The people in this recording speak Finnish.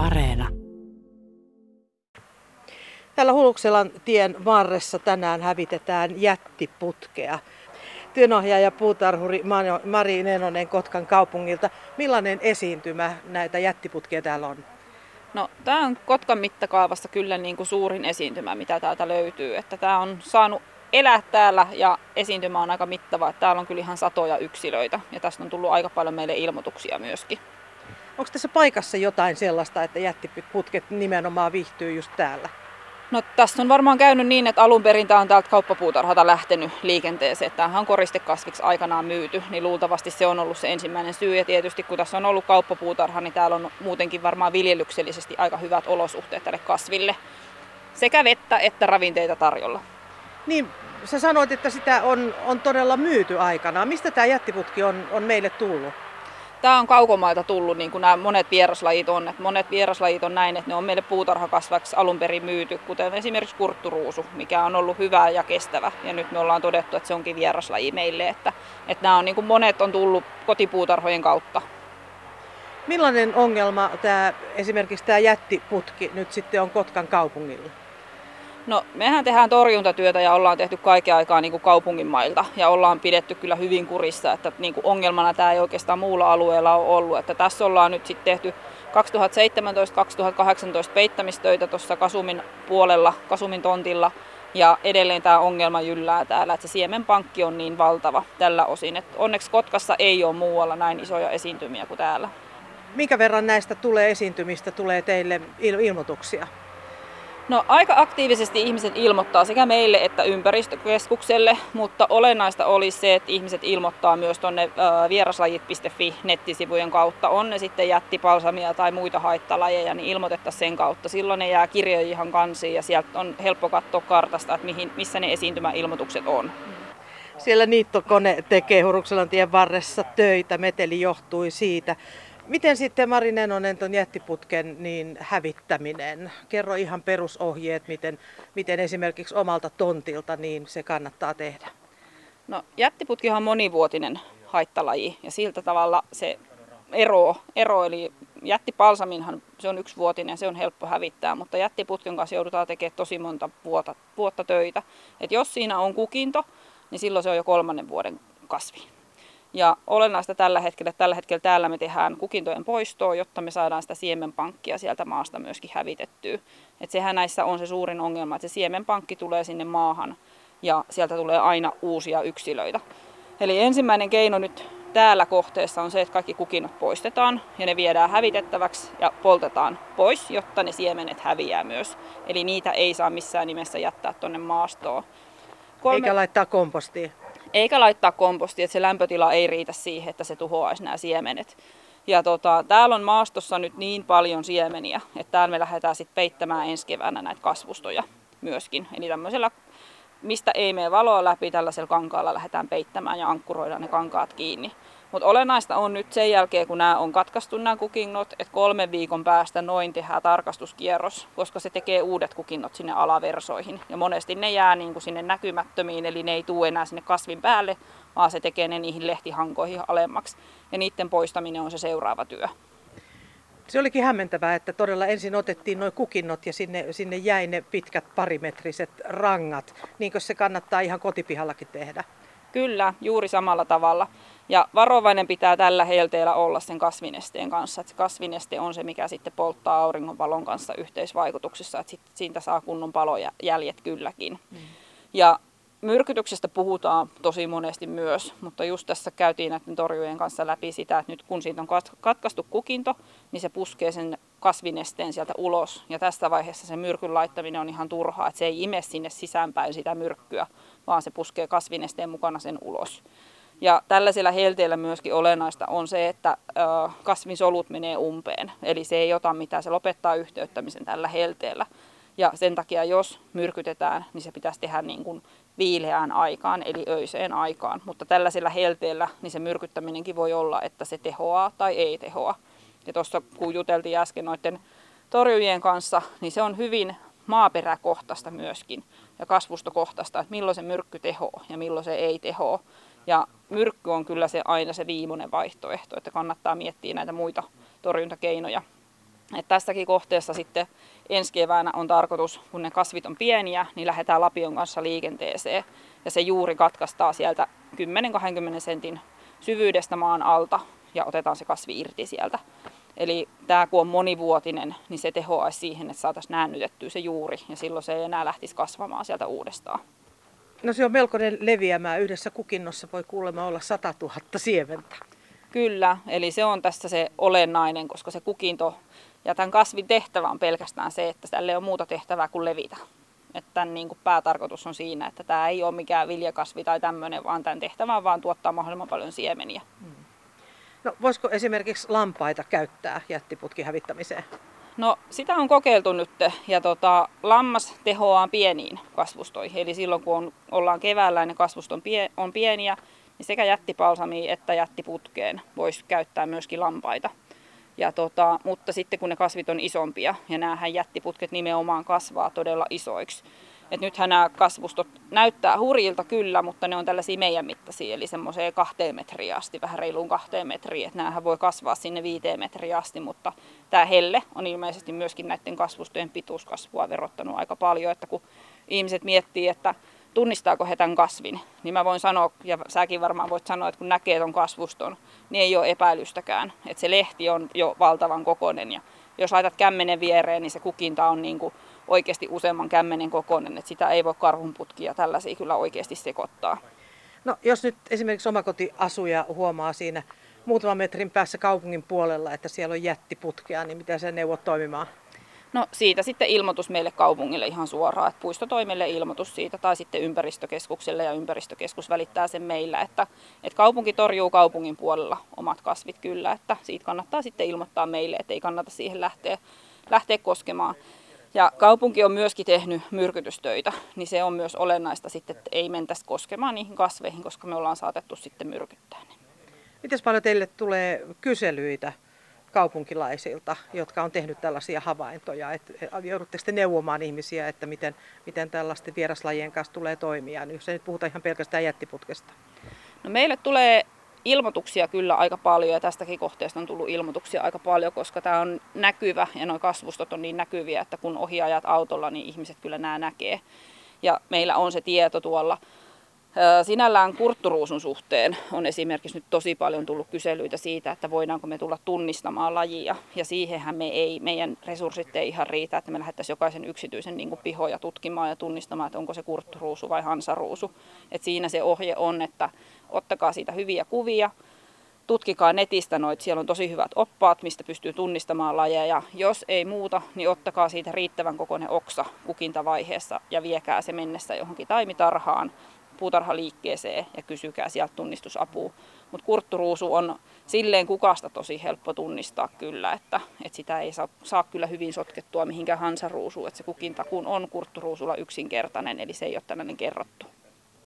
Areena. Täällä Hulukselan tien varressa tänään hävitetään jättiputkea. Työnohjaaja puutarhuri Mari Nenonen Kotkan kaupungilta. Millainen esiintymä näitä jättiputkia täällä on? No, tämä on Kotkan mittakaavassa kyllä niin kuin suurin esiintymä, mitä täältä löytyy. Että tämä on saanut elää täällä ja esiintymä on aika mittava. Että täällä on kyllä ihan satoja yksilöitä ja tästä on tullut aika paljon meille ilmoituksia myöskin. Onko tässä paikassa jotain sellaista, että jättiputket nimenomaan viihtyy just täällä? No tässä on varmaan käynyt niin, että alun perin tämä on täältä kauppapuutarhalta lähtenyt liikenteeseen. Tämähän on koristekasviksi aikanaan myyty, niin luultavasti se on ollut se ensimmäinen syy. Ja tietysti kun tässä on ollut kauppapuutarha, niin täällä on muutenkin varmaan viljelyksellisesti aika hyvät olosuhteet tälle kasville. Sekä vettä että ravinteita tarjolla. Niin, sä sanoit, että sitä on, on todella myyty aikanaan. Mistä tämä jättiputki on, on meille tullut? Tämä on kaukomailta tullut, niin kuin nämä monet vieraslajit on. Että monet vieraslajit on näin, että ne on meille puutarhakasvaksi alun perin myyty, kuten esimerkiksi kurtturuusu, mikä on ollut hyvä ja kestävä. Ja nyt me ollaan todettu, että se onkin vieraslaji meille. Että, että nämä on, niin kuin monet on tullut kotipuutarhojen kautta. Millainen ongelma tämä, esimerkiksi tämä jättiputki nyt sitten on Kotkan kaupungilla? No, mehän tehdään torjuntatyötä ja ollaan tehty kaiken aikaa niin kuin kaupungin mailta ja ollaan pidetty kyllä hyvin kurissa, että niin kuin ongelmana tämä ei oikeastaan muulla alueella ole ollut. Että tässä ollaan nyt sitten tehty 2017-2018 peittämistöitä tuossa Kasumin puolella, Kasumin tontilla ja edelleen tämä ongelma jyllää täällä, että se siemenpankki on niin valtava tällä osin. Että onneksi Kotkassa ei ole muualla näin isoja esiintymiä kuin täällä. Minkä verran näistä tulee esiintymistä, tulee teille ilmoituksia? No aika aktiivisesti ihmiset ilmoittaa sekä meille että ympäristökeskukselle, mutta olennaista olisi se, että ihmiset ilmoittaa myös tuonne vieraslajit.fi nettisivujen kautta. On ne sitten jättipalsamia tai muita haittalajeja, niin ilmoitetta sen kautta. Silloin ne jää kirjoihin ihan kansiin ja sieltä on helppo katsoa kartasta, että mihin, missä ne esiintymäilmoitukset on. Siellä niittokone tekee Hurukselan tien varressa töitä, meteli johtui siitä. Miten sitten Mari Nenonen tuon jättiputken niin hävittäminen? Kerro ihan perusohjeet, miten, miten esimerkiksi omalta tontilta niin se kannattaa tehdä. No, jättiputkihan on monivuotinen haittalaji ja siltä tavalla se ero, ero eli jättipalsaminhan se on yksivuotinen, se on helppo hävittää, mutta jättiputken kanssa joudutaan tekemään tosi monta vuotta, vuotta töitä. Et jos siinä on kukinto, niin silloin se on jo kolmannen vuoden kasvi. Ja olennaista tällä hetkellä, tällä hetkellä täällä me tehdään kukintojen poistoa, jotta me saadaan sitä siemenpankkia sieltä maasta myöskin hävitettyä. Et sehän näissä on se suurin ongelma, että se siemenpankki tulee sinne maahan ja sieltä tulee aina uusia yksilöitä. Eli ensimmäinen keino nyt täällä kohteessa on se, että kaikki kukinnot poistetaan ja ne viedään hävitettäväksi ja poltetaan pois, jotta ne siemenet häviää myös. Eli niitä ei saa missään nimessä jättää tuonne maastoon. Kolme... Eikä laittaa kompostiin. Eikä laittaa kompostia, että se lämpötila ei riitä siihen, että se tuhoaisi nämä siemenet. Ja tota, täällä on maastossa nyt niin paljon siemeniä, että täällä me lähdetään sitten peittämään ensi keväänä näitä kasvustoja myöskin. Eli tämmöisellä, mistä ei mene valoa läpi, tällaisella kankaalla lähdetään peittämään ja ankkuroidaan ne kankaat kiinni. Mutta olennaista on nyt sen jälkeen, kun nämä on katkaistu nämä kukinnot, että kolmen viikon päästä noin tehdään tarkastuskierros, koska se tekee uudet kukinnot sinne alaversoihin. Ja monesti ne jää niin kuin sinne näkymättömiin, eli ne ei tule enää sinne kasvin päälle, vaan se tekee ne niihin lehtihankoihin alemmaksi. Ja niiden poistaminen on se seuraava työ. Se olikin hämmentävää, että todella ensin otettiin noin kukinnot ja sinne, sinne jäi ne pitkät parimetriset rangat. Niinkö se kannattaa ihan kotipihallakin tehdä? Kyllä, juuri samalla tavalla. Ja varovainen pitää tällä helteellä olla sen kasvinesteen kanssa. Että kasvineste on se, mikä sitten polttaa auringonvalon kanssa yhteisvaikutuksessa. Että sit siitä saa kunnon palojäljet kylläkin. Mm. Ja myrkytyksestä puhutaan tosi monesti myös, mutta just tässä käytiin näiden torjujen kanssa läpi sitä, että nyt kun siitä on katkaistu kukinto, niin se puskee sen kasvinesteen sieltä ulos. Ja tässä vaiheessa se myrkyn laittaminen on ihan turhaa, että se ei ime sinne sisäänpäin sitä myrkkyä, vaan se puskee kasvinesteen mukana sen ulos. Ja tällaisilla helteillä myöskin olennaista on se, että kasvinsolut menee umpeen. Eli se ei ota mitään, se lopettaa yhteyttämisen tällä helteellä. Ja sen takia, jos myrkytetään, niin se pitäisi tehdä niin kuin viileään aikaan, eli öiseen aikaan. Mutta tällaisilla helteillä niin se myrkyttäminenkin voi olla, että se tehoaa tai ei tehoa. Ja tuossa kun juteltiin äsken noiden torjujien kanssa, niin se on hyvin maaperäkohtaista myöskin ja kasvustokohtaista, että milloin se myrkky tehoaa ja milloin se ei tehoa. Ja myrkky on kyllä se aina se viimeinen vaihtoehto, että kannattaa miettiä näitä muita torjuntakeinoja. Et tässäkin kohteessa sitten ensi keväänä on tarkoitus, kun ne kasvit on pieniä, niin lähdetään lapion kanssa liikenteeseen. Ja se juuri katkaistaan sieltä 10-20 sentin syvyydestä maan alta ja otetaan se kasvi irti sieltä. Eli tämä kun on monivuotinen, niin se tehoaisi siihen, että saataisiin näännytettyä se juuri ja silloin se ei enää lähtisi kasvamaan sieltä uudestaan. No se on melkoinen leviämää. Yhdessä kukinnossa voi kuulemma olla 100 000 siementä. Kyllä, eli se on tässä se olennainen, koska se kukinto ja tämän kasvin tehtävä on pelkästään se, että tälle ei ole muuta tehtävää kuin levitä. Että tämän niin kuin päätarkoitus on siinä, että tämä ei ole mikään viljakasvi tai tämmöinen, vaan tämän tehtävä on vaan tuottaa mahdollisimman paljon siemeniä. Hmm. No, voisiko esimerkiksi lampaita käyttää jättiputkin hävittämiseen? No sitä on kokeiltu nyt ja tota, lammas tehoaa pieniin kasvustoihin. Eli silloin kun on, ollaan keväällä ja ne kasvustot on, pie, on pieniä, niin sekä jättipalsamiin että jättiputkeen voisi käyttää myöskin lampaita. Ja tota, mutta sitten kun ne kasvit on isompia ja näähän jättiputket nimenomaan kasvaa todella isoiksi, et nythän nämä kasvustot näyttää hurjilta kyllä, mutta ne on tällaisia meidän mittaisia, eli semmoiseen kahteen metriä asti, vähän reiluun kahteen metriin. Että näähän voi kasvaa sinne viiteen metriä asti, mutta tämä helle on ilmeisesti myöskin näiden kasvustojen pituuskasvua verottanut aika paljon, että kun ihmiset miettii, että tunnistaako he tämän kasvin, niin mä voin sanoa, ja säkin varmaan voit sanoa, että kun näkee ton kasvuston, niin ei ole epäilystäkään. Että se lehti on jo valtavan kokoinen ja jos laitat kämmenen viereen, niin se kukinta on niin kuin oikeasti useamman kämmenen kokoinen, että sitä ei voi karhunputkia tällaisia kyllä oikeasti sekoittaa. No jos nyt esimerkiksi omakotiasuja huomaa siinä muutaman metrin päässä kaupungin puolella, että siellä on jättiputkea, niin miten se neuvot toimimaan? No siitä sitten ilmoitus meille kaupungille ihan suoraan, että puistotoimille ilmoitus siitä tai sitten ympäristökeskukselle ja ympäristökeskus välittää sen meillä, että, että kaupunki torjuu kaupungin puolella omat kasvit kyllä, että siitä kannattaa sitten ilmoittaa meille, että ei kannata siihen lähteä, lähteä koskemaan. Ja kaupunki on myöskin tehnyt myrkytystöitä, niin se on myös olennaista sitten, että ei mentäisi koskemaan niihin kasveihin, koska me ollaan saatettu sitten myrkyttää ne. Miten paljon teille tulee kyselyitä kaupunkilaisilta, jotka on tehnyt tällaisia havaintoja? Et joudutteko te neuvomaan ihmisiä, että miten, miten tällaisten vieraslajien kanssa tulee toimia, jos ei nyt puhuta ihan pelkästään jättiputkesta? No meille tulee ilmoituksia kyllä aika paljon ja tästäkin kohteesta on tullut ilmoituksia aika paljon, koska tämä on näkyvä ja nuo kasvustot on niin näkyviä, että kun ohiajat autolla, niin ihmiset kyllä nämä näkee. Ja meillä on se tieto tuolla Sinällään kurtturuusun suhteen on esimerkiksi nyt tosi paljon tullut kyselyitä siitä, että voidaanko me tulla tunnistamaan lajia. Ja siihenhän me ei, meidän resurssit ei ihan riitä, että me lähdettäisiin jokaisen yksityisen niin kuin pihoja tutkimaan ja tunnistamaan, että onko se kurtturuusu vai hansaruusu. Et siinä se ohje on, että ottakaa siitä hyviä kuvia, tutkikaa netistä noit, siellä on tosi hyvät oppaat, mistä pystyy tunnistamaan lajeja. Jos ei muuta, niin ottakaa siitä riittävän kokoinen oksa kukintavaiheessa ja viekää se mennessä johonkin taimitarhaan puutarhaliikkeeseen ja kysykää sieltä tunnistusapua. Mutta kurtturuusu on silleen kukasta tosi helppo tunnistaa kyllä, että, että sitä ei saa, saa kyllä hyvin sotkettua mihinkään hansaruusuun. Että se kukinta kun on kurtturuusulla yksinkertainen, eli se ei ole tällainen kerrottu.